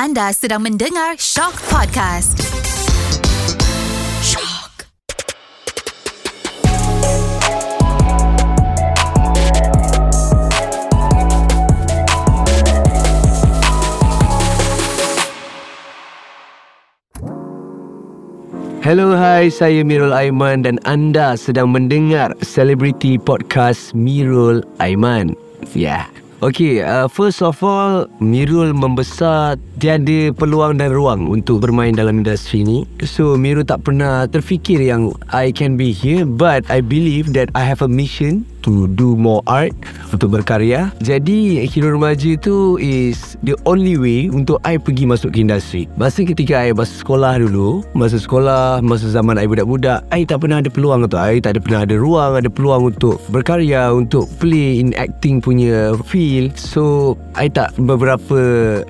Anda sedang mendengar Shock Podcast. Shock. Hello, hai, saya Mirul Aiman dan anda sedang mendengar Celebrity Podcast Mirul Aiman. Yeah. Okay, uh, first of all, Mirul membesar tiada peluang dan ruang untuk bermain dalam industri ni. So, Mirul tak pernah terfikir yang I can be here but I believe that I have a mission to do more art untuk berkarya. Jadi hero remaja tu is the only way untuk I pergi masuk ke industri. Masa ketika I masa sekolah dulu, masa sekolah, masa zaman I budak-budak, I tak pernah ada peluang tu. I tak ada pernah ada ruang, ada peluang untuk berkarya, untuk play in acting punya field. So, I tak beberapa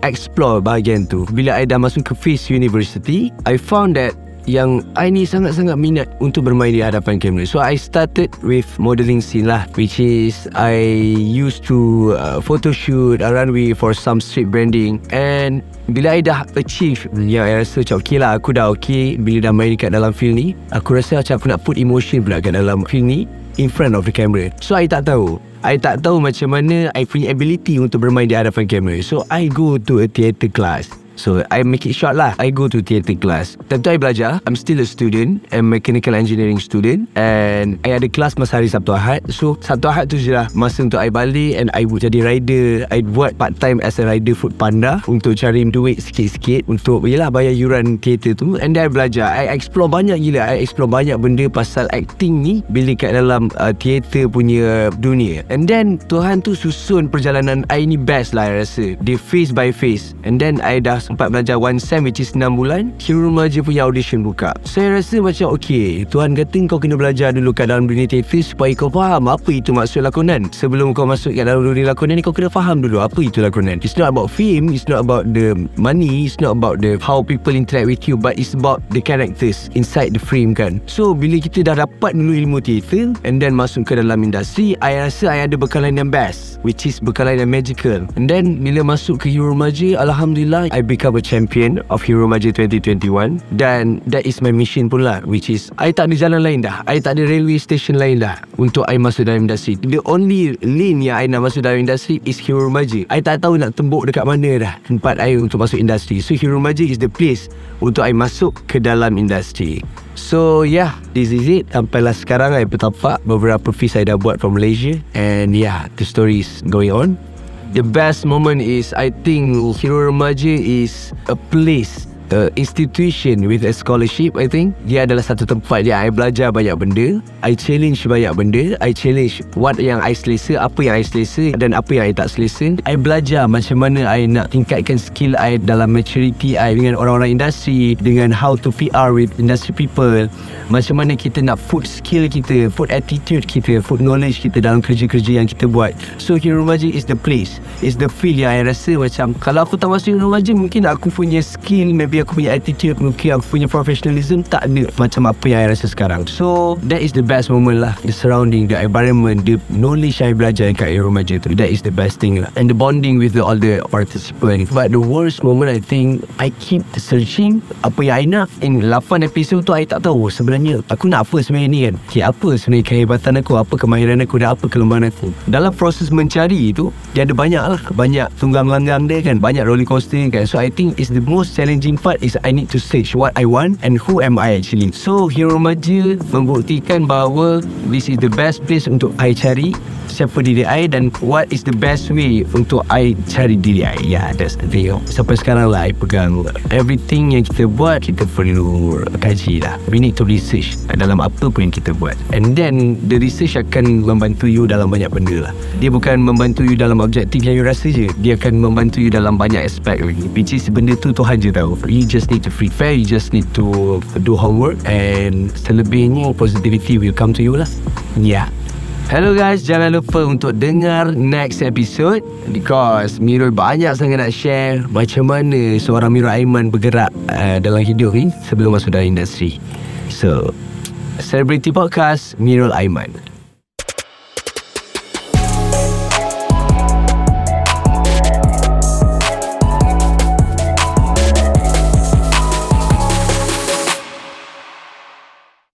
explore bahagian tu. Bila I dah masuk ke Face University, I found that yang I ni sangat-sangat minat untuk bermain di hadapan kamera. So I started with modelling scene lah which is I used to uh, photo shoot a runway for some street branding and bila I dah achieve yang I rasa macam okay lah aku dah okay bila dah main dekat dalam film ni aku rasa macam aku nak put emotion pula kat dalam film ni in front of the camera. So I tak tahu I tak tahu macam mana I punya ability untuk bermain di hadapan kamera. So I go to a theatre class. So I make it short lah. I go to theatre class. Tentu I belajar. I'm still a student I'm mechanical engineering student. And I ada kelas masa hari Sabtu Ahad. So Sabtu Ahad tu je lah Masa untuk I balik And I would jadi rider. I buat part time as a rider food panda Untuk cari duit sikit-sikit Untuk yelah bayar yuran theatre tu. And then I belajar. I explore banyak gila. I explore banyak benda pasal acting ni Bila kat dalam uh, theatre punya dunia. And then Tuhan tu susun perjalanan I ni best lah I rasa. Dia face by face. And then I dah sempat belajar one sem which is 6 bulan Hero Remaja punya audition buka. Saya rasa macam okay Tuhan kata kau kena belajar dulu kat dalam dunia teater Supaya kau faham apa itu maksud lakonan. Sebelum kau masuk kat dalam dunia lakonan ni Kau kena faham dulu apa itu lakonan. It's not about fame It's not about the money It's not about the how people interact with you But it's about the characters inside the frame kan. So bila kita dah dapat dulu ilmu teater And then masuk ke dalam industri I rasa I ada bekalan yang best Which is bekalan yang magical. And then bila masuk ke Hero Remaja Alhamdulillah I become a champion of Hero Maja 2021 dan that is my mission pun lah which is I tak ada jalan lain dah. I tak ada railway station lain dah untuk I masuk dalam industri. The only lane yang I nak masuk dalam industri is Hero Maja I tak tahu nak tembuk dekat mana dah tempat I untuk masuk industri. So Hero Maja is the place untuk I masuk ke dalam industri. So yeah, this is it. Sampailah sekarang I bertapak beberapa fees saya dah buat from Malaysia. And yeah, the story is going on. The best moment is I think Hero Remaja is a place uh, institution with a scholarship I think. Dia adalah satu tempat yang I belajar banyak benda. I challenge banyak benda. I challenge what yang I selesa apa yang I selesa dan apa yang I tak selesa. I belajar macam mana I nak tingkatkan skill I dalam maturity I dengan orang-orang industri dengan how to PR with industry people. Macam mana kita nak put skill kita put attitude kita put knowledge kita dalam kerja-kerja yang kita buat. So Hero Remaja is the place. Is the feel yang I rasa macam kalau aku tak masuk Hero Remaja mungkin aku punya skill maybe aku punya attitude mungkin aku punya professionalism tak ada macam apa yang I rasa sekarang. So that is the best moment lah. The surrounding the environment the knowledge I belajar kat Air Remaja tu that is the best thing lah. And the bonding with the, all the participants. But the worst moment I think I keep searching apa yang I nak. In 8 episode tu I tak tahu sebenarnya aku nak apa sebenarnya ni kan. Okay, apa sebenarnya kehebatan aku? Apa kemahiran aku? Dan apa kelemahan aku? Dalam proses mencari tu dia ada banyak lah. Banyak tunggang langgang dia kan. Banyak roller coaster kan. So I think it's the most challenging part part is I need to stage what I want and who am I actually. So Hero Maja membuktikan bahawa this is the best place untuk I cari siapa diri I dan what is the best way untuk I cari diri I. Yeah, that's the thing. Sampai sekarang lah I pegang everything yang kita buat kita perlu kaji lah. We need to research dalam apa pun yang kita buat. And then the research akan membantu you dalam banyak benda lah. Dia bukan membantu you dalam objektif yang you rasa je. Dia akan membantu you dalam banyak aspek. Which is benda tu Tuhan je tahu. You just need to prepare, you just need to do homework and selebihnya positivity will come to you lah. Yeah. Hello guys, jangan lupa untuk dengar next episode because Mirul banyak sangat nak share macam mana seorang Mirul Aiman bergerak uh, dalam hidup ni sebelum masuk dalam industri. So, Celebrity Podcast Mirul Aiman.